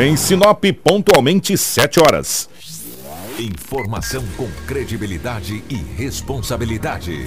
Em Sinop, pontualmente 7 horas. Informação com credibilidade e responsabilidade.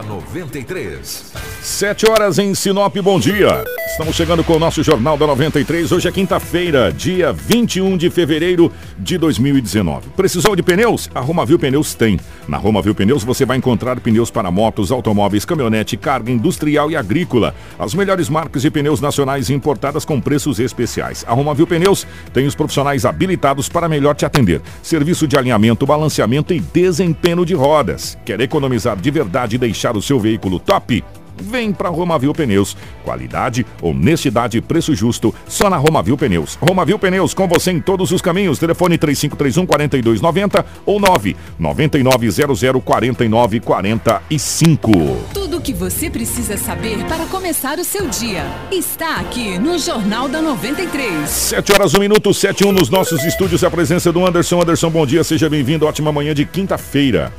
93. 7 horas em Sinop, bom dia. Estamos chegando com o nosso Jornal da 93. Hoje é quinta-feira, dia 21 de fevereiro de 2019. Precisou de pneus? A Romavil Pneus tem. Na Romavil Pneus você vai encontrar pneus para motos, automóveis, caminhonete, carga industrial e agrícola. As melhores marcas de pneus nacionais importadas com preços especiais. A Romavil Pneus tem os profissionais habilitados para melhor te atender. Serviço de alinhamento, balanceamento e desempenho de rodas. Quer economizar de verdade e deixar o seu veículo top? Vem para Romavil Pneus. Qualidade, honestidade e preço justo só na Romavil Pneus. Romavil Pneus com você em todos os caminhos. Telefone 3531 4290 ou 99900 4945. Tudo o que você precisa saber para começar o seu dia está aqui no Jornal da 93. 7 horas 1 minuto, 7 1 nos nossos estúdios. A presença do Anderson. Anderson, bom dia, seja bem-vindo. Ótima manhã de quinta-feira.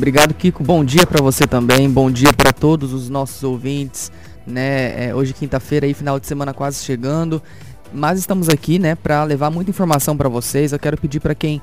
Obrigado, Kiko. Bom dia para você também. Bom dia para todos os nossos ouvintes. Né? É, hoje quinta-feira aí, final de semana quase chegando. Mas estamos aqui, né, para levar muita informação para vocês. Eu quero pedir para quem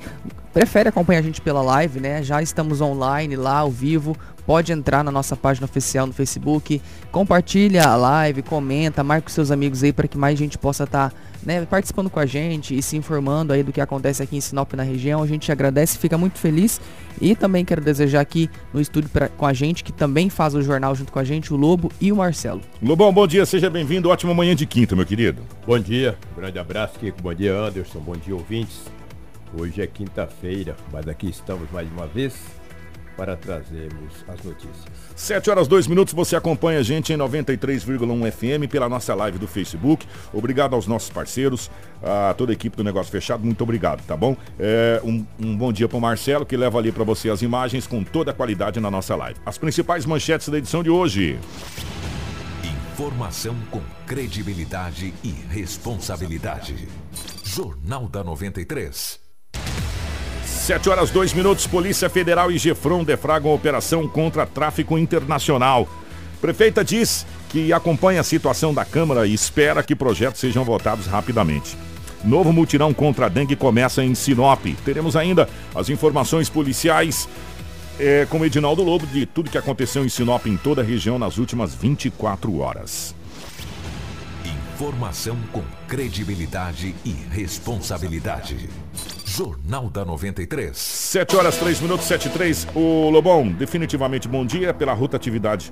prefere acompanhar a gente pela live, né? Já estamos online lá ao vivo. Pode entrar na nossa página oficial no Facebook, compartilha a live, comenta, marca os seus amigos aí para que mais gente possa estar tá, né, participando com a gente e se informando aí do que acontece aqui em Sinop na região. A gente agradece, fica muito feliz e também quero desejar aqui no estúdio pra, com a gente, que também faz o jornal junto com a gente, o Lobo e o Marcelo. Lobão, bom dia, seja bem-vindo. Ótima manhã de quinta, meu querido. Bom dia, grande abraço, Kiko. Bom dia, Anderson. Bom dia, ouvintes. Hoje é quinta-feira, mas aqui estamos mais uma vez para trazermos as notícias. 7 horas 2 minutos, você acompanha a gente em 93,1 FM pela nossa live do Facebook. Obrigado aos nossos parceiros, a toda a equipe do Negócio Fechado, muito obrigado, tá bom? É, um, um bom dia para o Marcelo, que leva ali para você as imagens com toda a qualidade na nossa live. As principais manchetes da edição de hoje. Informação com credibilidade e responsabilidade. Jornal da 93. 7 horas 2 minutos, Polícia Federal e Gefron defragam operação contra tráfico internacional. Prefeita diz que acompanha a situação da Câmara e espera que projetos sejam votados rapidamente. Novo mutirão contra a dengue começa em Sinop. Teremos ainda as informações policiais é, com Edinaldo Lobo de tudo que aconteceu em Sinop em toda a região nas últimas 24 horas. Informação com credibilidade e responsabilidade. Jornal da 93. 7 horas 3 minutos 7 3. O Lobão, definitivamente bom dia pela rotatividade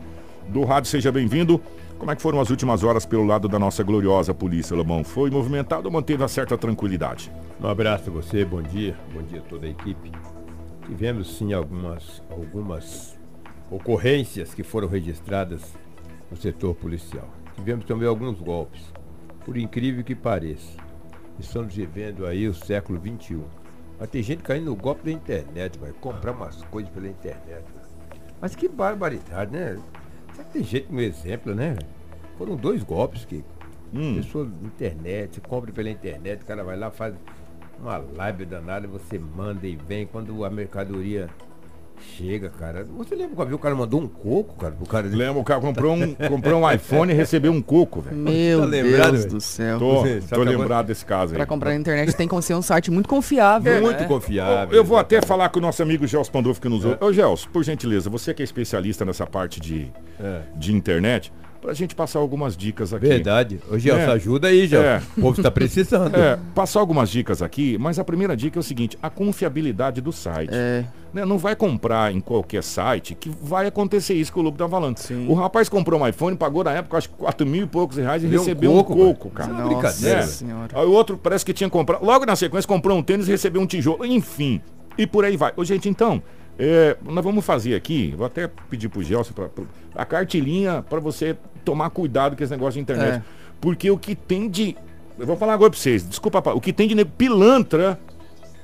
do rádio, seja bem-vindo. Como é que foram as últimas horas pelo lado da nossa gloriosa polícia, Lobão? Foi movimentado ou manteve uma certa tranquilidade? Um abraço a você, bom dia, bom dia a toda a equipe. Tivemos sim algumas, algumas ocorrências que foram registradas no setor policial. Tivemos também alguns golpes, por incrível que pareça. Estamos vivendo aí o século XXI. Mas tem gente caindo no golpe da internet, vai comprar umas coisas pela internet. Mas que barbaridade, né? Será que tem gente no exemplo, né? Foram dois golpes que hum. pessoa na internet, compra pela internet, o cara vai lá, faz uma live danada, você manda e vem. Quando a mercadoria Chega, cara. Você lembra que o cara mandou um coco, cara, pro cara? Lembra, o cara comprou um, comprou um iPhone e recebeu um coco, velho. Meu tá Deus véio? do céu. Tô, tô lembrado desse caso aí. Pra comprar na internet tem que ser um site muito confiável. Muito né? confiável. Eu vou até falar com o nosso amigo Gels Pandolfo que nos ouve. É. Ô, Gels, por gentileza, você que é especialista nessa parte de, é. de internet, para a gente passar algumas dicas aqui. Verdade. Ô, Gelson, é. ajuda aí, Gelson. É. O povo está precisando. É, passar algumas dicas aqui, mas a primeira dica é o seguinte, a confiabilidade do site. É. Né, não vai comprar em qualquer site que vai acontecer isso que o Lobo tá falando. Sim. O rapaz comprou um iPhone, pagou na época acho que 4 mil e poucos reais e Deu recebeu um coco, um coco cara. Isso é brincadeira. É. Aí o outro parece que tinha comprado, logo na sequência comprou um tênis e recebeu um tijolo, enfim. E por aí vai. Ô, gente, então, é, nós vamos fazer aqui, vou até pedir pro Gelson pra, pra, a cartilinha para você tomar cuidado com esse negócio de internet. É. Porque o que tem de eu vou falar agora pra vocês, desculpa, o que tem de pilantra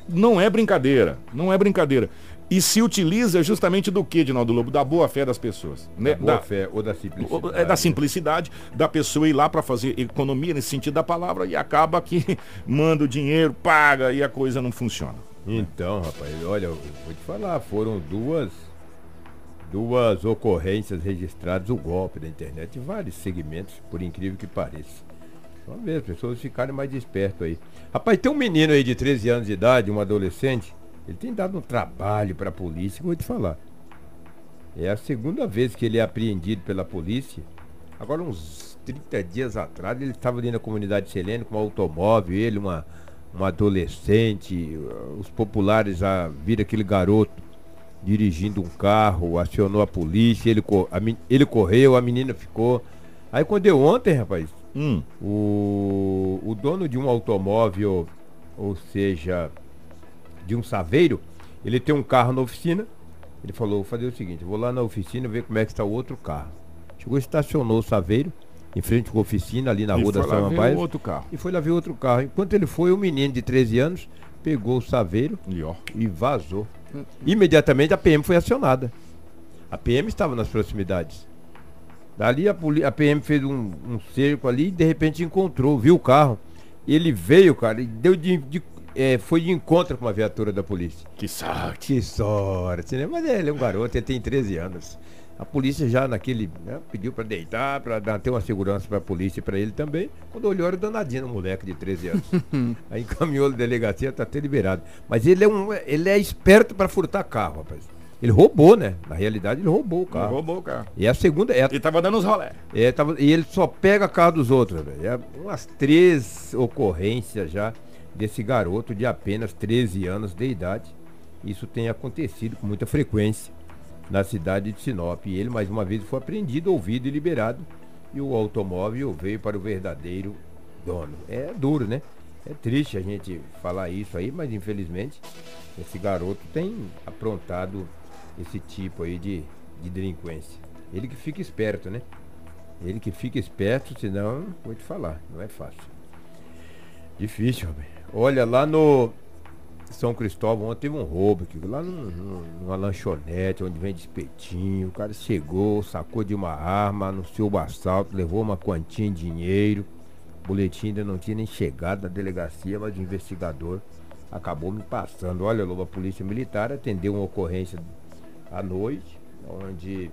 não é brincadeira, não é brincadeira. E se utiliza justamente do que, Dinaldo Lobo? Da boa fé das pessoas. Né? Da boa Da- fé ou da simplicidade. é da simplicidade da pessoa ir lá para fazer economia nesse sentido da palavra e acaba que manda o dinheiro, paga e a coisa não funciona. Então, rapaz, olha, eu vou te falar, foram duas duas ocorrências registradas o golpe da internet em vários segmentos, por incrível que pareça. Vamos ver, as pessoas ficarem mais espertas aí. Rapaz, tem um menino aí de 13 anos de idade, um adolescente, ele tem dado um trabalho para a polícia, vou te falar. É a segunda vez que ele é apreendido pela polícia. Agora, uns 30 dias atrás, ele estava ali na comunidade Selene com um automóvel, ele, uma, um adolescente, uh, os populares já viram aquele garoto dirigindo um carro, acionou a polícia, ele, a ele correu, a menina ficou. Aí quando deu ontem, rapaz, Hum, o, o dono de um automóvel, ou seja, de um saveiro, ele tem um carro na oficina. Ele falou, vou fazer o seguinte, eu vou lá na oficina ver como é que está o outro carro. Chegou, estacionou o saveiro, em frente com a oficina, ali na e rua da Samambaia, o outro carro. e foi lá ver outro carro. Enquanto ele foi, o menino de 13 anos pegou o saveiro E e vazou. Imediatamente a PM foi acionada. A PM estava nas proximidades. Dali a, a PM fez um, um cerco ali e de repente encontrou, viu o carro. Ele veio, cara, e deu de, de- é, foi de encontro com uma viatura da polícia. que sorte. Que sorte, né? Mas ele é um garoto, ele tem 13 anos. A polícia já naquele, né, pediu pra deitar, pra dar, ter uma segurança pra polícia e pra ele também. Quando olhou era o danadinho, um moleque de 13 anos. Aí encaminhou na delegacia, tá até liberado. Mas ele é um, ele é esperto pra furtar carro, rapaz. Ele roubou, né? Na realidade ele roubou o carro. Roubou o carro. E a segunda é, a- E tava dando os rolé. é, tava- e ele só pega carro dos outros, velho. É umas três ocorrências já desse garoto de apenas 13 anos de idade. Isso tem acontecido com muita frequência na cidade de Sinop. E ele mais uma vez foi apreendido, ouvido e liberado. E o automóvel veio para o verdadeiro dono. É duro, né? É triste a gente falar isso aí, mas infelizmente esse garoto tem aprontado esse tipo aí de, de delinquência. Ele que fica esperto, né? Ele que fica esperto, senão, vou te falar, não é fácil. Difícil, Robin. Olha, lá no São Cristóvão, ontem teve um roubo aqui, lá num- num- numa lanchonete onde vende espetinho. O cara chegou, sacou de uma arma, anunciou o assalto, levou uma quantia de dinheiro. O boletim ainda não tinha nem chegado na delegacia, mas o investigador acabou me passando. Olha, Lobo, a polícia militar atendeu uma ocorrência à noite, onde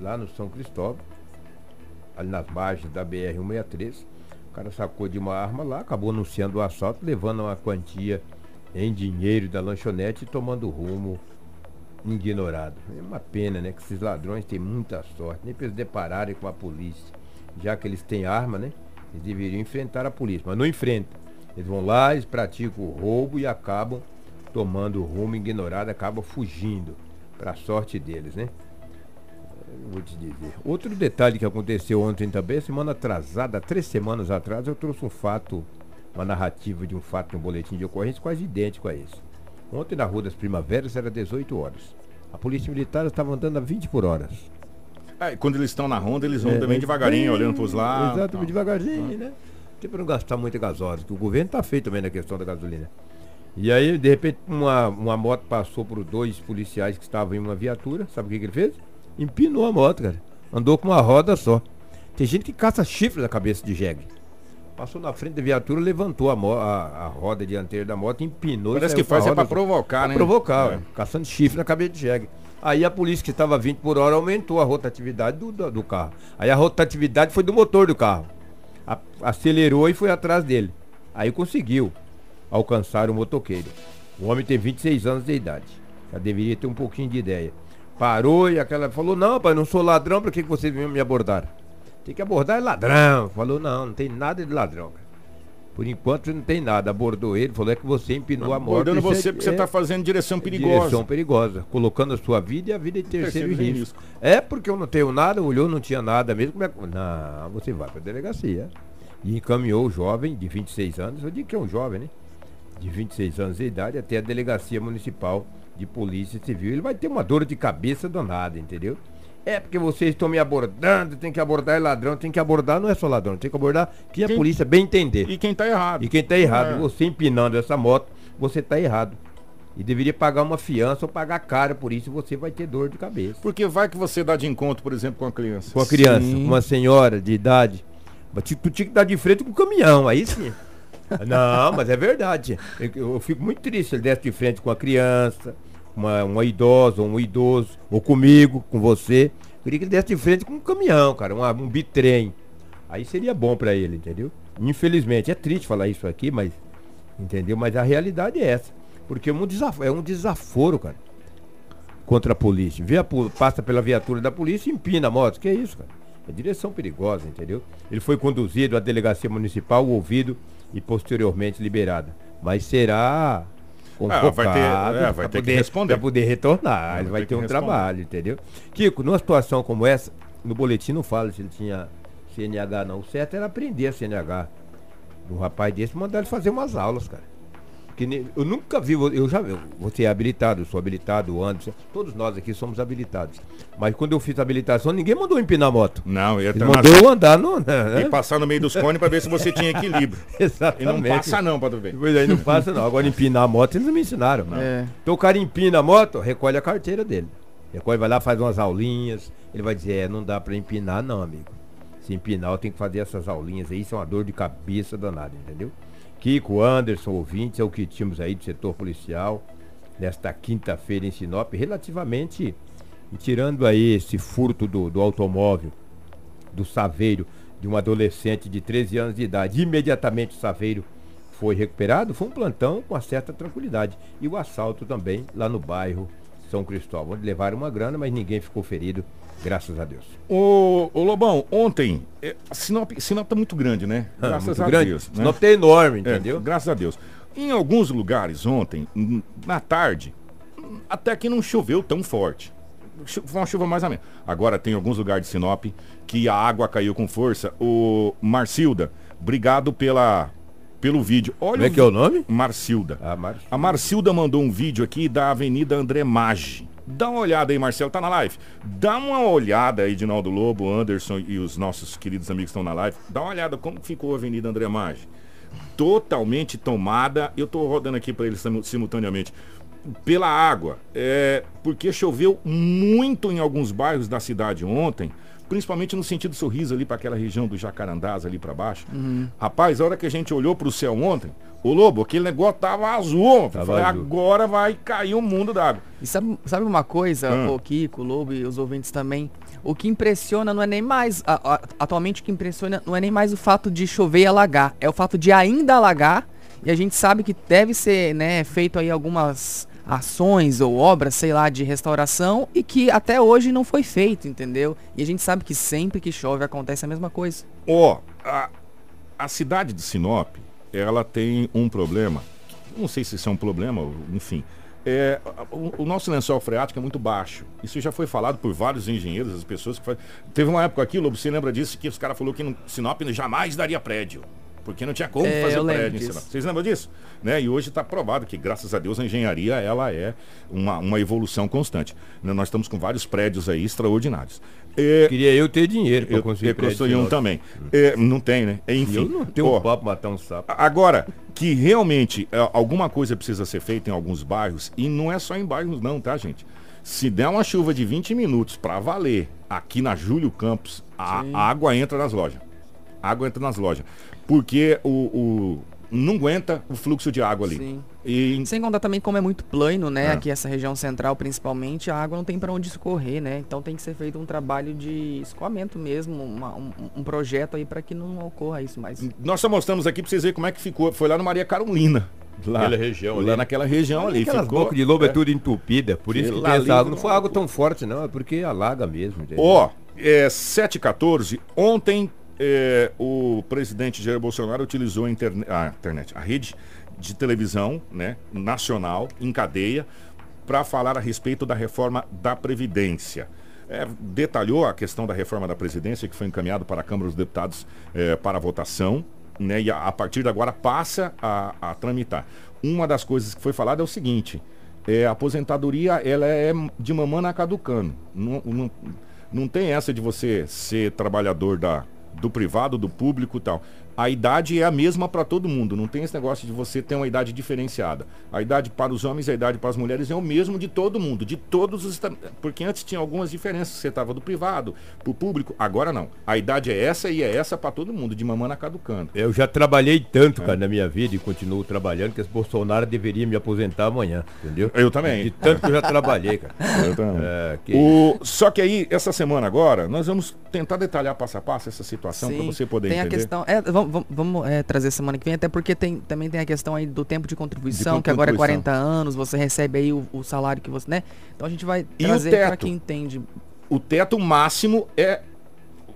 lá no São Cristóvão, ali nas margens da BR-163. O cara sacou de uma arma lá, acabou anunciando o assalto, levando uma quantia em dinheiro da lanchonete tomando rumo ignorado. É uma pena, né? Que esses ladrões têm muita sorte, nem eles depararem com a polícia. Já que eles têm arma, né? Eles deveriam enfrentar a polícia, mas não enfrentam. Eles vão lá, eles praticam o roubo e acabam tomando rumo ignorado, acabam fugindo. Para sorte deles, né? Vou te dizer. Outro detalhe que aconteceu ontem também, semana atrasada, três semanas atrás, eu trouxe um fato, uma narrativa de um fato, um boletim de ocorrência quase idêntico a esse. Ontem na Rua das Primaveras era 18 horas. A polícia militar estava andando a 20 por hora. Aí, quando eles estão na ronda, eles vão É, também mas devagarinho, bem- olhando pros lados. Exatamente, devagarzinho, né? Tem para não gastar muita gasóleo, que o governo tá feito também na questão da gasolina. E aí, de repente, uma, uma moto passou por dois policiais que estavam em uma viatura. Sabe o que, que ele fez? Empinou a moto, cara. Andou com uma roda só. Tem gente que caça chifre na cabeça de jegue. Passou na frente da viatura, levantou a, a, a roda dianteira da moto, empinou. Parece que faz é só. provocar, Pra né? provocar, É. ué, caçando chifre na cabeça de jegue. Aí a polícia que estava 20 por hora aumentou a rotatividade do, do, do carro. Aí a rotatividade foi do motor do carro. A- acelerou e foi atrás dele. Aí conseguiu alcançar o motoqueiro. O homem tem 26 anos de idade. Já deveria ter um pouquinho de ideia. Parou e aquela falou: Não, pai, não sou ladrão, pra que, que você veio me abordar? Tem que abordar é ladrão. Falou: Não, não tem nada de ladrão. cara. Por enquanto não tem nada. Abordou ele, falou: É que você empinou a moto. Abordando Isso é- você porque você é- tá fazendo direção perigosa. Direção perigosa, colocando a sua vida e a vida de terceiro, Terceiro em risco. risco. É porque eu não tenho nada, olhou, não tinha nada mesmo. Como é. Não, você vai para a delegacia. E encaminhou o jovem de 26 anos, eu digo que é um jovem, né? De 26 anos de idade até a delegacia municipal de polícia civil. Ele vai ter uma dor de cabeça danada, entendeu? É porque vocês estão me abordando, tem que abordar ladrão, tem que abordar, não é só ladrão, tem que abordar que a Quem- polícia bem entender. E quem tá errado? E quem tá errado, É. você empinando essa moto, você tá errado. E deveria pagar uma fiança ou pagar caro por isso, você vai ter dor de cabeça. Porque vai que você dá de encontro, por exemplo, com a criança. Com a criança, Sim. uma senhora de idade, mas tu tu tinha que dar de frente com o caminhão, aí sim. Não, mas é verdade. Eu, eu fico muito triste se ele desse de frente com a criança, uma, uma idosa, um idoso, ou comigo, com você. Queria que ele desse de frente com um caminhão, cara, uma- um bitrem. Aí seria bom pra ele, entendeu? Infelizmente, é triste falar isso aqui, mas. Entendeu? Mas a realidade é essa. Porque é um desaforo, é um desaforo cara. Contra a polícia. Vê a, passa pela viatura da polícia e empina a moto. Que é isso, cara? É direção perigosa, entendeu? Ele foi conduzido à delegacia municipal, ouvido e posteriormente liberado. Mas será Ah, vai ter- é, vai ter que poder- responder. pra poder retornar. Ele vai vai ter que um trabalho, entendeu? Kiko, numa situação como essa, no boletim não fala se ele tinha CNH não. O certo era aprender a CNH. Um rapaz desse mandar ele fazer umas aulas, cara. Eu nunca vi, eu já eu, você é habilitado, eu sou habilitado, o Anderson, todos nós aqui somos habilitados. Mas quando eu fiz a habilitação, ninguém mandou empinar a moto. Não, eu ia Ele mandou eu andar no. Né? E passar no meio dos cones pra ver se você tinha equilíbrio. E Exatamente. não passa não, tu ver. Pois aí não passa não. Agora empinar a moto eles não me ensinaram. É. Então o cara empina a moto, recolhe a carteira dele. Recolhe, vai lá, faz umas aulinhas. Ele vai dizer, é, não dá pra empinar não, amigo. Se empinar, eu tenho que fazer essas aulinhas aí, isso é uma dor de cabeça danada, entendeu? Kiko, Anderson, ouvintes, é o que tínhamos aí do setor policial nesta quinta-feira em Sinop, relativamente, tirando aí esse furto do, do automóvel, do saveiro, de um adolescente de 13 anos de idade. Imediatamente o saveiro foi recuperado, foi um plantão com uma certa tranquilidade. E o assalto também lá no bairro São Cristóvão, levaram uma grana, mas ninguém ficou ferido, graças a Deus. Ô, ô Lobão, ontem, é, Sinop, Sinop tá muito grande, né? Graças Muito a grande. Deus. né? Sinop é enorme, É, entendeu? graças a Deus. Em alguns lugares ontem, na tarde, até que não choveu tão forte. Foi uma chuva mais ou menos. Agora tem alguns lugares de Sinop que a água caiu com força. O Marcilda, obrigado pela, pelo vídeo. Olha Como é que é o nome? Marcilda. Ah, Márcio. A Marcilda mandou um vídeo aqui da Avenida André Maggi. Dá uma olhada aí, Marcelo, tá na live. Dá uma olhada aí, Dinaldo Lobo, Anderson e os nossos queridos amigos que estão na live. Dá uma olhada como ficou a Avenida André Maggi. Totalmente tomada. Eu tô rodando aqui para eles simu- simultaneamente. Pela água. É, porque choveu muito em alguns bairros da cidade ontem. Principalmente no sentido sorriso ali para aquela região do Jacarandás ali para baixo. Rapaz, a hora que a gente olhou pro céu ontem, o Lobo, aquele negócio tava azul. Tava Falei, azul. agora vai cair o mundo d'água. E sabe, sabe uma coisa, Hum. o Kiko, o Lobo e os ouvintes também? O que impressiona não é nem mais. a- a- atualmente o que impressiona não é nem mais o fato de chover e alagar. É o fato de ainda alagar. E a gente sabe que deve ser né, feito aí algumas ações ou obras, sei lá, de restauração e que até hoje não foi feito, entendeu? E a gente sabe que sempre que chove acontece a mesma coisa. Ó, a, a cidade de Sinop, ela tem um problema. Não sei se isso é um problema, enfim. É, o, o nosso lençol freático é muito baixo. Isso já foi falado por vários engenheiros, as pessoas que faz... Teve uma época aqui, Lobo, você lembra disso, que os caras falaram que no, Sinop jamais daria prédio. Porque não tinha como É, fazer lembro prédio em disso. Sinop. Vocês lembram disso? Né? E hoje está provado que, graças a Deus, a engenharia ela é uma, uma evolução constante. Né? Nós estamos com vários prédios aí extraordinários. É, Queria eu ter dinheiro eu, conseguir eu construí um também. É, não tem, né? Enfim. Eu não tenho Ó, um papo matar um sapo. Agora, que realmente é, alguma coisa precisa ser feita em alguns bairros, e não é só em bairros não, tá, gente? Se der uma chuva de 20 minutos pra valer aqui na Júlio Campos, a, a água entra nas lojas. A água entra nas lojas. Porque o, o- não aguenta o fluxo de água ali. Sim. E Sem contar também como é muito plano, né? É. Aqui essa região central, principalmente, a água não tem para onde escorrer, né? Então tem que ser feito um trabalho de escoamento mesmo, uma- um, um projeto aí para que não ocorra isso mais. nós só mostramos aqui pra vocês verem como é que ficou. Foi lá no Maria Carolina. Lá, Naquela região lá ali. naquela região ali. Aquelas ficou, bocas de lobo é, tudo entupida, por isso que ali. Não não- foi água tão forte, não, é porque alaga mesmo. Ó, é 7h14. Ontem é, o presidente Jair Bolsonaro utilizou a, a internet, a rede de televisão né, nacional em cadeia para falar a respeito da reforma da Previdência. É, detalhou a questão da reforma da Previdência que foi encaminhado para a Câmara dos Deputados é, para votação. Né, e a, a partir de agora passa a, a tramitar. Uma das coisas que foi falada é o seguinte: é, a aposentadoria ela é de mamana caducando. Não, não- Não tem essa de você ser trabalhador da, do privado, do público e tal a idade é a mesma para todo mundo. Não tem esse negócio de você ter uma idade diferenciada. A idade para os homens e a idade para as mulheres é o mesmo de todo mundo, de todos os. Porque antes tinha algumas diferenças. Você estava do privado, para o público. Agora não. A idade é essa e é essa para todo mundo, de mamana caducando. Eu já trabalhei tanto, é. cara, na minha vida e continuo trabalhando que esse Bolsonaro deveria me aposentar amanhã, entendeu? Eu também. De tanto que eu já trabalhei, cara. Eu também. É, que... o... Só que aí, essa semana agora, nós vamos tentar detalhar passo a passo essa situação para você poder tem entender. Tem a questão. É, vamos vamos, vamos é, trazer semana que vem, até porque tem, também tem a questão aí do tempo de contribuição, de que agora é 40 anos, você recebe aí o, o, salário que você, né? Então a gente vai e trazer para quem entende. O teto máximo é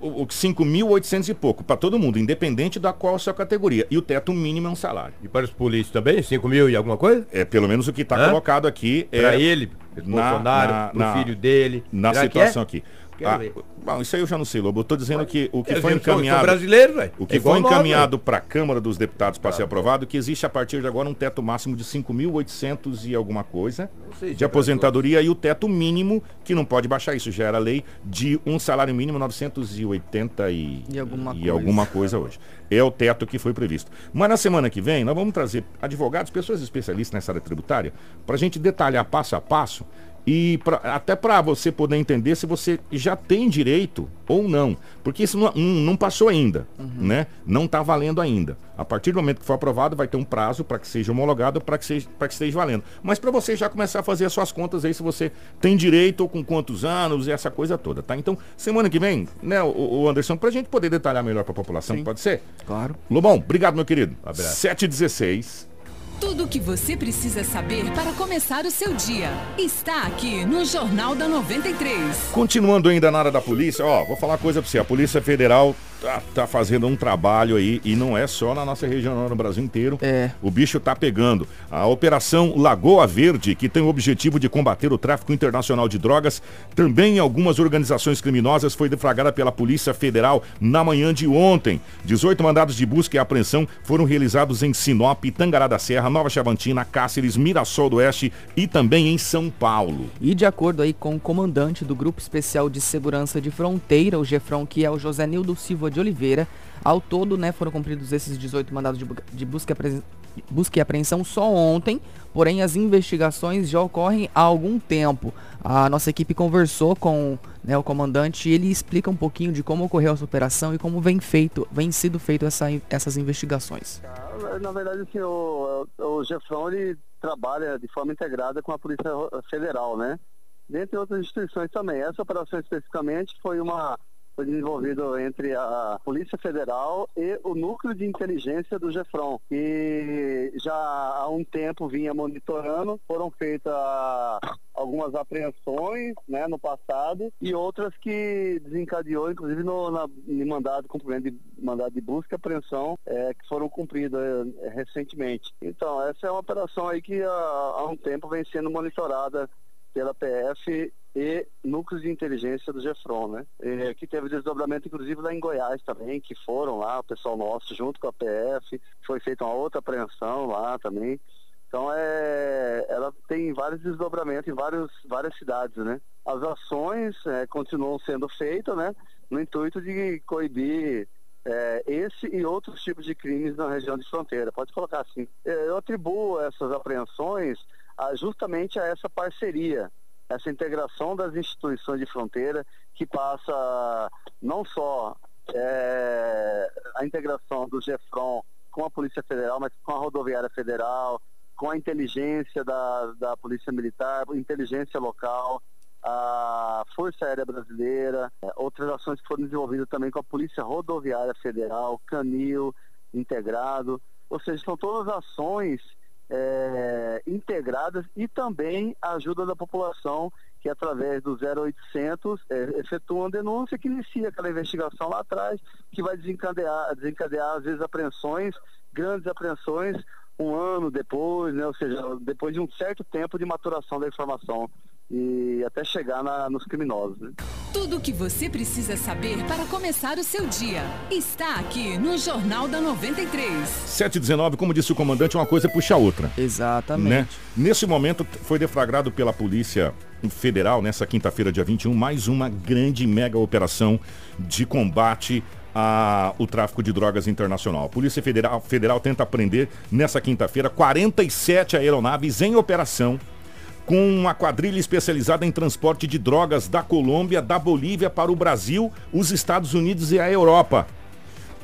o 5.800 e pouco, para todo mundo, independente da qual a sua categoria. E o teto mínimo é um salário. E para os políticos também? 5 mil e alguma coisa? É, pelo menos o que está colocado aqui. É para ele, na, Bolsonaro, na, na, filho dele. Na situação é? aqui. Ah, bom, isso aí eu já não sei, Lobo. Eu tô dizendo que o que é, foi encaminhado. brasileiro. O que é foi encaminhado para a Câmara dos Deputados para ser aprovado, que existe a partir de agora um teto máximo de 5.800 e alguma coisa de aposentadoria e o teto mínimo, que não pode baixar isso, já era lei, de um salário mínimo 980 e, e, alguma, e coisa. alguma coisa hoje. É o teto que foi previsto. Mas na semana que vem, nós vamos trazer advogados, pessoas especialistas nessa área tributária, para a gente detalhar passo a passo e pra, até para você poder entender se você já tem direito ou não. Porque isso não, não passou ainda, uhum. né? Não está valendo ainda. A partir do momento que for aprovado, vai ter um prazo para que seja homologado, para que, seja, que esteja valendo. Mas para você já começar a fazer as suas contas aí, se você tem direito ou com quantos anos e essa coisa toda, tá? Então, semana que vem, né, o, o Anderson, para a gente poder detalhar melhor para a população, Sim. pode ser? Claro. Lobão, obrigado, meu querido. Um abraço. 716. Tudo o que você precisa saber para começar o seu dia está aqui no Jornal da 93. Continuando ainda na área da polícia, ó, vou falar uma coisa para você. A Polícia Federal tá, tá, fazendo um trabalho aí e não é só na nossa região, não, no Brasil inteiro. É. O bicho tá pegando. A Operação Lagoa Verde, que tem o objetivo de combater o tráfico internacional de drogas, também em algumas organizações criminosas, foi deflagrada pela Polícia Federal na manhã de ontem. 18 mandados de busca e apreensão foram realizados em Sinop, Tangará da Serra, Nova Chavantina, Cáceres, Mirassol do Oeste e também em São Paulo. E de acordo aí com o comandante do Grupo Especial de Segurança de Fronteira, o Gefron, que é o José Nildo Silva Silva de Oliveira. Ao todo, né, foram cumpridos esses 18 mandados de, busca, e busca e apreensão só ontem, porém as investigações já ocorrem há algum tempo. A nossa equipe conversou com né, o comandante e ele explica um pouquinho de como ocorreu essa operação e como vem feito, vem sido feito essa, essas investigações. Na verdade, assim, o, o Jefferson ele trabalha de forma integrada com a Polícia Federal, né? Dentre outras instituições também. Essa operação especificamente foi uma foi desenvolvido entre a Polícia Federal e o Núcleo de Inteligência do GEFRON, que já há um tempo vinha monitorando, foram feitas algumas apreensões né, no passado e outras que desencadeou, inclusive no na, em mandado, cumprimento de mandado de busca e apreensão é, que foram cumpridas é, recentemente. Então, essa é uma operação aí que há, há um tempo vem sendo monitorada pela PF e núcleos de inteligência do GEFRON, né? E, que teve desdobramento, inclusive, lá em Goiás também, que foram lá, o pessoal nosso, junto com a PF, foi feita uma outra apreensão lá também. Então, é, ela tem vários desdobramentos em vários, várias cidades, né? As ações é, continuam sendo feitas, né? No intuito de coibir é, esse e outros tipos de crimes na região de fronteira. Pode colocar assim. É, eu atribuo essas apreensões justamente a essa parceria, essa integração das instituições de fronteira que passa não só é, a integração do GEFRON com a Polícia Federal, mas com a Rodoviária Federal, com a inteligência da, da Polícia Militar, inteligência local, a Força Aérea Brasileira, é, outras ações que foram desenvolvidas também com a Polícia Rodoviária Federal, Canil, integrado, ou seja, são todas ações é, integradas e também a ajuda da população que através do 0800 é, efetua uma denúncia que inicia aquela investigação lá atrás, que vai desencadear, desencadear às vezes apreensões, grandes apreensões, um ano depois, né, ou seja, depois de um certo tempo de maturação da informação e até chegar na, nos criminosos. Né? Tudo o que você precisa saber para começar o seu dia está aqui no Jornal da 93. 719, como disse o comandante, uma coisa puxa a outra. Exatamente. Né? Nesse momento foi deflagrado pela polícia Federal, nessa quinta-feira, dia 21, mais uma grande mega operação de combate ao tráfico de drogas internacional. A Polícia Federal, Federal tenta prender nessa quinta-feira 47 aeronaves em operação com uma quadrilha especializada em transporte de drogas da Colômbia, da Bolívia para o Brasil, os Estados Unidos e a Europa.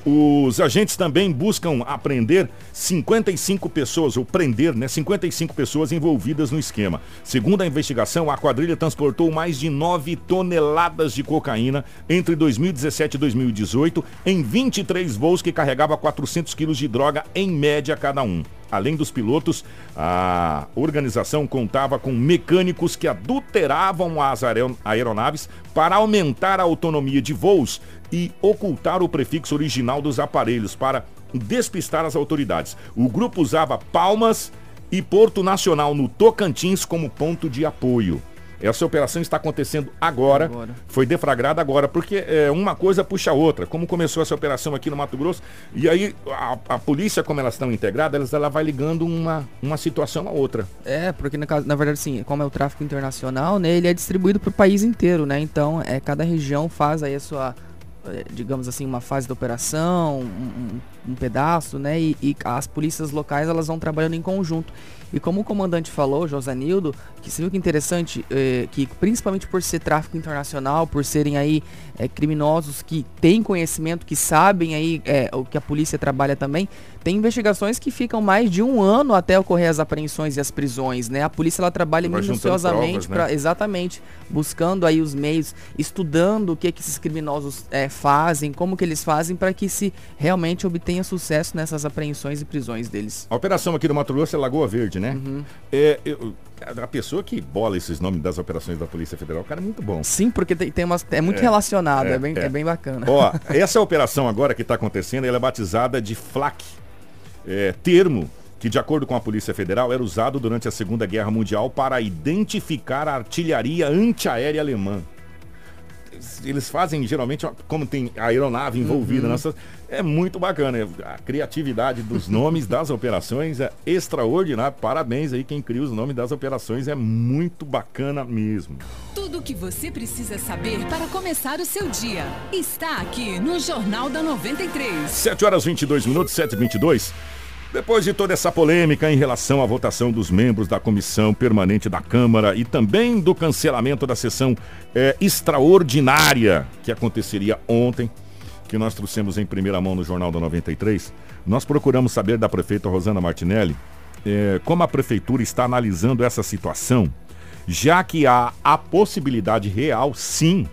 Os agentes também buscam apreender 55 pessoas, ou prender, né, 55 pessoas envolvidas no esquema. Segundo a investigação, a quadrilha transportou mais de 9 toneladas de cocaína entre 2017 e 2018 em 23 voos que carregava 400 quilos de droga em média cada um. Além dos pilotos, a organização contava com mecânicos que adulteravam as aeronaves para aumentar a autonomia de voos e ocultar o prefixo original dos aparelhos para despistar as autoridades. O grupo usava Palmas e Porto Nacional no Tocantins como ponto de apoio. Essa operação está acontecendo agora, agora. foi deflagrada agora, porque é, uma coisa puxa a outra. Como começou essa operação aqui no Mato Grosso, e aí a, a polícia, como elas estão integradas, ela vai ligando uma, uma situação a outra. É, porque na, na verdade, sim, como é o tráfico internacional, né, ele é distribuído para o país inteiro, né? Então, é, cada região faz aí a sua é, digamos assim, uma fase de operação, um, um pedaço, né? E, e, as polícias locais elas vão trabalhando em conjunto. E como o comandante falou, Josanildo, que você viu que interessante, é, que principalmente por ser tráfico internacional, por serem aí é, criminosos que têm conhecimento, que sabem aí é, o que a polícia trabalha também, tem investigações que ficam mais de um ano até ocorrer as apreensões e as prisões, né? A polícia ela trabalha minuciosamente para né? exatamente buscando aí os meios, estudando o que que esses criminosos é, fazem, como que eles fazem para que se realmente obtenha sucesso nessas apreensões e prisões deles. A operação aqui do Mato Grosso é Lagoa Verde, né? Uhum. É, eu, a pessoa que bola esses nomes das operações da Polícia Federal, o cara é muito bom. Sim, porque tem, tem umas, é muito é, relacionado, é, é bem, é. é. bem bacana. Ó, essa operação agora que está acontecendo, ela é batizada de FLAC, é, termo que, de acordo com a Polícia Federal, era usado durante a Segunda Guerra Mundial para identificar a artilharia antiaérea alemã eles fazem geralmente, como tem aeronave envolvida uhum. nessa, é muito bacana. A criatividade dos nomes das operações é extraordinária. Parabéns aí quem cria os nomes das operações, é muito bacana mesmo. Tudo o que você precisa saber para começar o seu dia está aqui no Jornal da 93. 7 horas 22 minutos, 7 e 22 depois de toda essa polêmica em relação à votação dos membros da comissão permanente da Câmara e também do cancelamento da sessão é, extraordinária que aconteceria ontem, que nós trouxemos em primeira mão no Jornal da 93, nós procuramos saber da prefeita Rosana Martinelli é, como a prefeitura está analisando essa situação, já que há a possibilidade real, sim,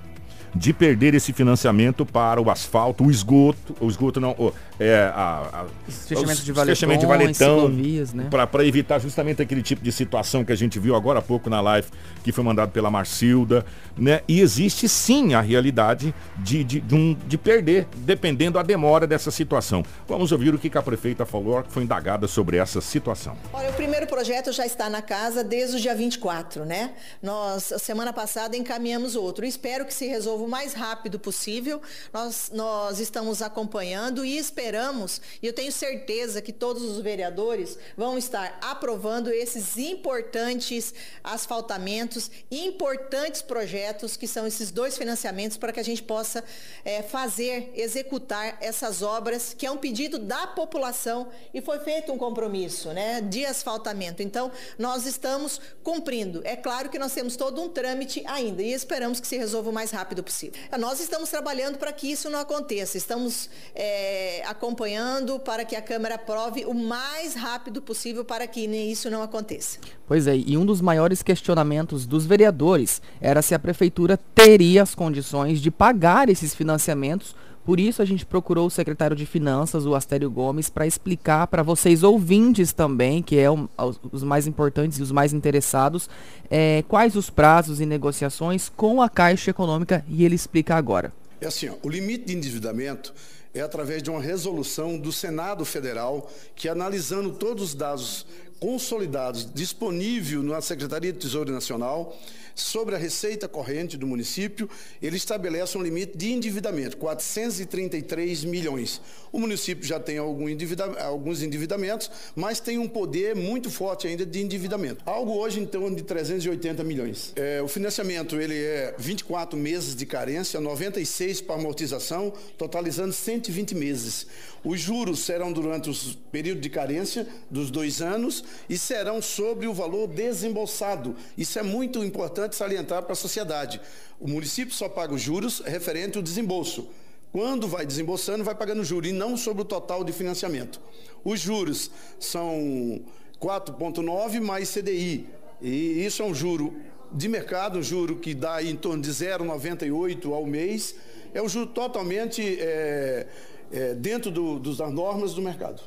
de perder esse financiamento para o asfalto, o esgoto, o esgoto não, é, a, a, fechamento, de valetão, fechamento de valetão, né? para evitar justamente aquele tipo de situação que a gente viu agora há pouco na live, que foi mandado pela Marcilda, né? E existe sim a realidade de, de, de, um, de perder, dependendo da demora dessa situação. Vamos ouvir o que a prefeita falou, que foi indagada sobre essa situação. Olha, o primeiro projeto já está na casa desde o dia 24, né? Nós, semana passada, encaminhamos outro. Espero que se resolva o mais rápido possível. Nós, nós estamos acompanhando e esperamos, e eu tenho certeza que todos os vereadores vão estar aprovando esses importantes asfaltamentos, importantes projetos, que são esses dois financiamentos, para que a gente possa é, fazer, executar essas obras, que é um pedido da população e foi feito um compromisso né, de asfaltamento. Então, nós estamos cumprindo. É claro que nós temos todo um trâmite ainda e esperamos que se resolva o mais rápido possível. Nós estamos trabalhando para que isso não aconteça. Estamos é, acompanhando para que a Câmara aprove o mais rápido possível para que isso não aconteça. Pois é, e um dos maiores questionamentos dos vereadores era se a prefeitura teria as condições de pagar esses financiamentos por isso a gente procurou o secretário de Finanças, o Astério Gomes, para explicar para vocês ouvintes também, que é um, os mais importantes e os mais interessados, é, quais os prazos e negociações com a Caixa Econômica e ele explica agora. É assim, ó, o limite de endividamento é através de uma resolução do Senado Federal que, analisando todos os dados consolidados disponível na Secretaria de Tesouro Nacional, sobre a receita corrente do município, ele estabelece um limite de endividamento, 433 milhões. O município já tem alguns endividamentos, mas tem um poder muito forte ainda de endividamento. Algo hoje torno de 380 milhões. É, o financiamento ele é 24 meses de carência, 96 para amortização, totalizando 120 meses. Os juros serão durante o período de carência dos dois anos e serão sobre o valor desembolsado. Isso é muito importante salientar para a sociedade. O município só paga os juros referente ao desembolso. Quando vai desembolsando, vai pagando juros e não sobre o total de financiamento. Os juros são 4,9 mais CDI. E isso é um juro de mercado, um juro que dá em torno de 0,98 ao mês. É um juro totalmente é, é, dentro do, das normas do mercado.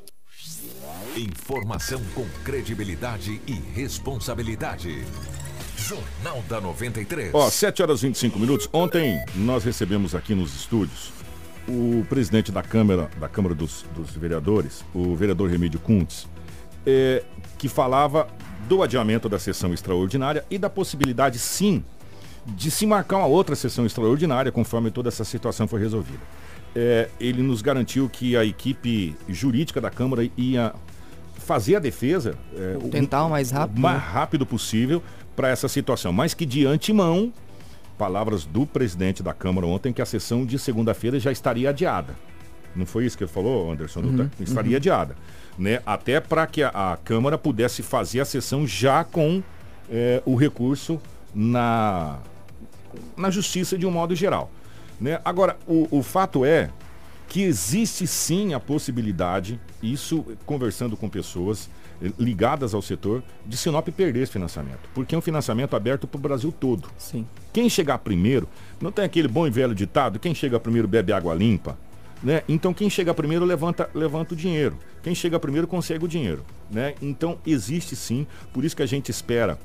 Informação com credibilidade e responsabilidade. Jornal da 93. Ó, 7 horas e 25 minutos. Ontem nós recebemos aqui nos estúdios o presidente da Câmara, da Câmara dos, dos Vereadores, o vereador Remídio Kuntz, é, que falava do adiamento da sessão extraordinária e da possibilidade, sim, de se marcar uma outra sessão extraordinária conforme toda essa situação foi resolvida é, ele nos garantiu que a equipe jurídica da Câmara ia fazer a defesa é, tentar o mais rápido, o mais né? rápido possível para essa situação, mas que de antemão, palavras do presidente da Câmara ontem, que a sessão de segunda-feira já estaria adiada. Não foi isso que ele falou, Anderson? Uhum, estaria uhum. adiada. Né? Até para que a, a, Câmara pudesse fazer a sessão já com é, o recurso na, na justiça de um modo geral. Né? Agora, o, o fato é que existe sim a possibilidade, isso conversando com pessoas eh, ligadas ao setor, de Sinop perder esse financiamento. Porque é um financiamento aberto para o Brasil todo. Sim. Quem chegar primeiro, não tem aquele bom e velho ditado, quem chega primeiro bebe água limpa. Né? Então quem chega primeiro levanta, levanta o dinheiro. Quem chega primeiro consegue o dinheiro. Né? Então existe sim, por isso que a gente espera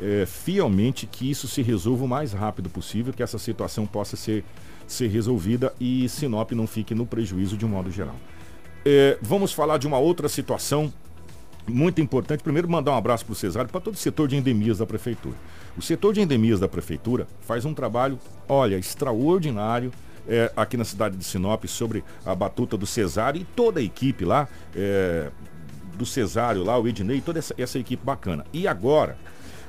é, fielmente que isso se resolva o mais rápido possível, que essa situação possa ser ser resolvida e Sinop não fique no prejuízo de um modo geral. É, vamos falar de uma outra situação muito importante. Primeiro, mandar um abraço para o Cesário, para todo o setor de endemias da Prefeitura. O setor de endemias da Prefeitura faz um trabalho, olha, extraordinário. É, aqui na cidade de Sinop, sobre a batuta do Cesário e toda a equipe lá, é, do Cesário lá, o Ednei, toda essa, essa equipe bacana. E agora,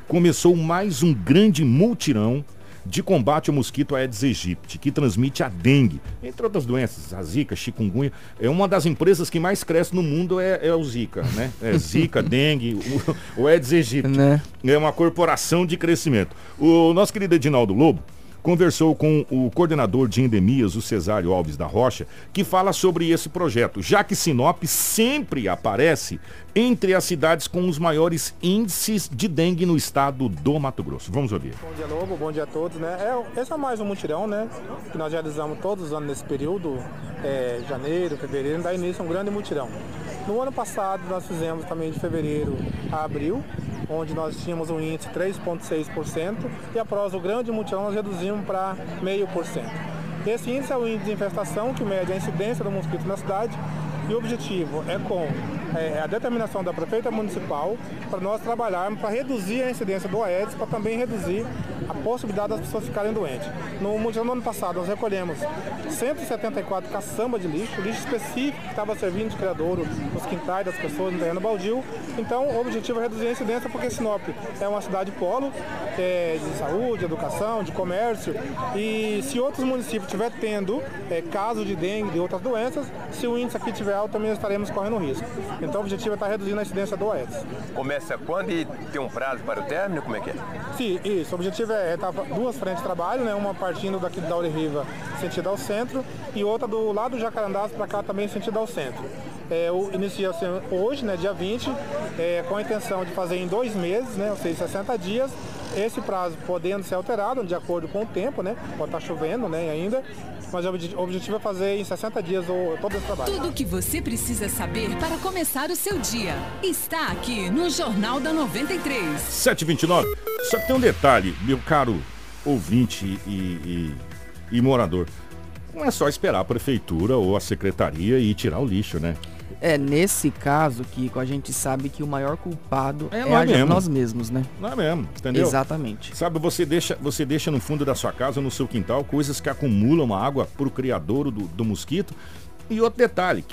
começou mais um grande multirão de combate ao mosquito Aedes aegypti, que transmite a dengue, entre outras doenças, a zika, chikungunya. É uma das empresas que mais cresce no mundo é, é o Zika, né? É Zika, dengue, o, o Aedes aegypti. Né? É uma corporação de crescimento. O nosso querido Edinaldo Lobo, conversou com o coordenador de endemias, o Cesário Alves da Rocha, que fala sobre esse projeto, já que Sinop sempre aparece entre as cidades com os maiores índices de dengue no estado do Mato Grosso. Vamos ouvir. Bom dia, Lobo. Bom dia a todos. Né? É, esse é mais um mutirão, né? Que nós realizamos todos os anos nesse período, é, janeiro, fevereiro, dá início a um grande mutirão. No ano passado, nós fizemos também de fevereiro a abril, onde nós tínhamos um índice 3,6% e após o grande mutirão nós reduzimos para 0,5%. Esse índice é o índice de infestação que mede a incidência do mosquito na cidade e o objetivo é com é, a determinação da prefeita municipal para nós trabalharmos para reduzir a incidência do Aedes, para também reduzir a possibilidade das pessoas ficarem doentes. No no ano passado, nós recolhemos 174 caçambas de lixo, lixo específico que estava servindo de criadouro nos quintais das pessoas no terreno baldio. Então, o objetivo é reduzir a incidência, porque Sinop é uma cidade polo é, de saúde, educação, de comércio. E se outros municípios estiver tendo é, casos de dengue de outras doenças, se o índice aqui estiver alto, também estaremos correndo risco. Então, o objetivo é estar reduzindo a incidência do Aedes. Começa quando e tem um prazo para o término? Como é que é? Sim, isso. O objetivo é estar duas frentes de trabalho, né? Uma partindo daqui da Riva, sentido ao centro, e outra do lado do Jacarandás para cá também, sentido ao centro. É, inicia-se hoje, né, dia 20, é, com a intenção de fazer em dois meses, né, ou seja, 60 dias, esse prazo podendo ser alterado de acordo com o tempo, né? Pode estar tá chovendo né, ainda, mas o objetivo é fazer em 60 dias o, todo esse trabalho. Tudo o que você precisa saber para começar o seu dia está aqui no Jornal da 93. 729. Só que tem um detalhe, meu caro ouvinte e, e, e morador. não é só esperar a prefeitura ou a secretaria e tirar o lixo, né? É, nesse caso, Kiko, a gente sabe que o maior culpado é, É nós a mesmo. nós mesmos, né? Não é mesmo, entendeu? Exatamente. Sabe, você deixa, você deixa no fundo da sua casa, no seu quintal, coisas que acumulam água pro criadouro do, do mosquito. E outro detalhe,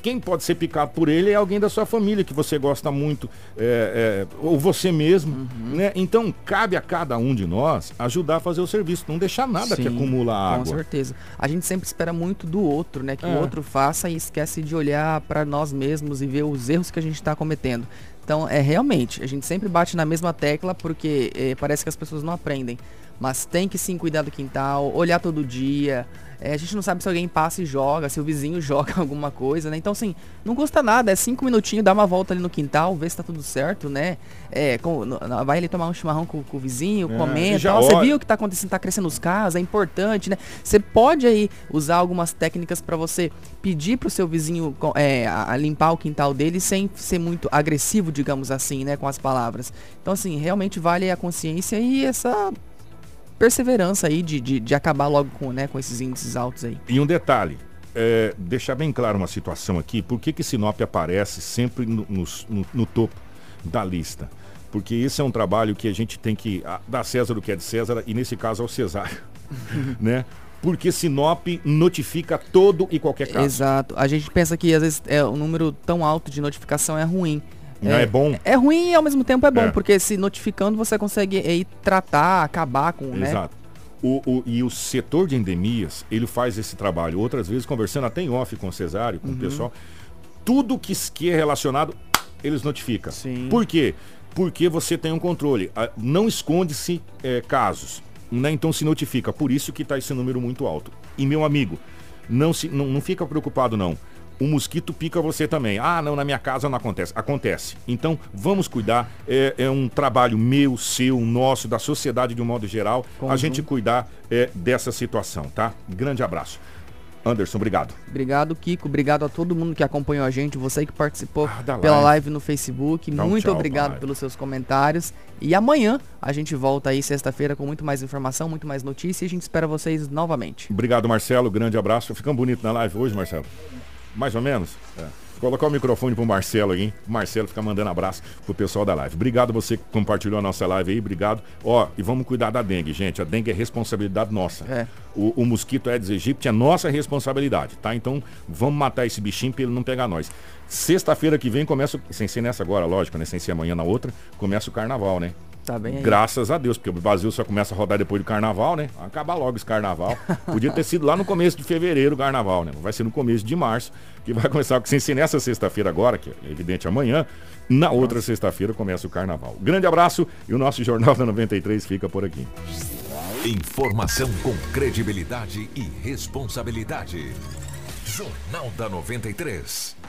quem pode ser picado por ele é alguém da sua família que você gosta muito, é, é, ou você mesmo, Uhum. né? Então, cabe a cada um de nós ajudar a fazer o serviço, não deixar nada que Sim, acumula Com água. certeza. A gente sempre espera muito do outro, né? Que É. o outro faça e esquece de olhar para nós mesmos e ver os erros que a gente está cometendo. Então, é realmente, a gente sempre bate na mesma tecla porque eh, parece que as pessoas não aprendem. Mas tem que sim cuidar do quintal, olhar todo dia. Eh, a gente não sabe se alguém passa e joga, se o vizinho joga alguma coisa, né? Então, assim, não custa nada, é cinco minutinhos, dá uma volta ali no quintal, ver se tá tudo certo, né? É, com- no- vai ali tomar um chimarrão com, com o vizinho, É, comenta. "Ó, Você viu o que tá acontecendo, tá crescendo os casos, é importante, né? Você pode aí usar algumas técnicas para você pedir pro seu vizinho é, a, a limpar o quintal dele sem ser muito agressivo, digamos assim, né, com as palavras. Então, assim, realmente vale a consciência e essa perseverança aí de, de, de acabar logo com, né, com esses índices altos aí. E um detalhe, é, deixar bem claro uma situação aqui, por que, que Sinop aparece sempre no, no- no topo da lista? Porque esse é um trabalho que a gente tem que dar César o que é de César, e nesse caso ao Cesário, né? Porque Sinop notifica todo e qualquer caso. Exato. A gente pensa que às vezes é, o número tão alto de notificação é ruim. Não é bom? É ruim e ao mesmo tempo é bom, É. porque se notificando você consegue aí tratar, acabar com, né? Exato. O, o- e o setor de endemias, ele faz esse trabalho. Outras vezes, conversando até em off com o Cesário, com o pessoal, tudo que, que é relacionado, eles notificam. Sim. Por quê? Porque você tem um controle. Ah, Não esconde-se eh, casos. Né? Então se notifica. Por isso que está esse número muito alto. E meu amigo, não, se, não, não fica preocupado não. O mosquito pica você também. Ah, não, na minha casa não acontece. Acontece. Então, vamos cuidar. É, é um trabalho meu, seu, nosso, da sociedade de um modo geral, a Conjunto. gente cuidar é, dessa situação, tá? Grande abraço. Anderson, obrigado. Obrigado, Kiko. Obrigado a todo mundo que acompanhou a gente, você que participou Ah, da pela live. live no Facebook. Um muito tchau, obrigado pelos seus comentários. E amanhã a gente volta aí sexta-feira com muito mais informação, muito mais notícia e a gente espera vocês novamente. Obrigado, Marcelo. Grande abraço. Ficamos bonito na live hoje, Marcelo? Mais ou menos? É. Colocar o microfone pro Marcelo aí, hein? O Marcelo fica mandando abraço pro pessoal da live. Obrigado você que compartilhou a nossa live aí, obrigado. Ó, e vamos cuidar da dengue, gente. A dengue é responsabilidade nossa. É. O, o mosquito Aedes aegypti é nossa responsabilidade, tá? Então vamos matar esse bichinho pra ele não pegar nós. Sexta-feira que vem começa, sem ser nessa agora, lógico, né? Sem ser amanhã na outra, começa o carnaval, né? Tá bem aí. Graças a Deus, porque o Brasil só começa a rodar depois do carnaval, né? Vai Acabar logo esse carnaval. Podia ter sido lá no começo de fevereiro o carnaval, né? Vai ser no começo de março, que vai começar, sem ser nessa sexta-feira agora, que é evidente amanhã, na outra sexta-feira começa o carnaval. Grande abraço e o nosso Jornal da 93 fica por aqui. Informação com credibilidade e responsabilidade. Jornal da 93.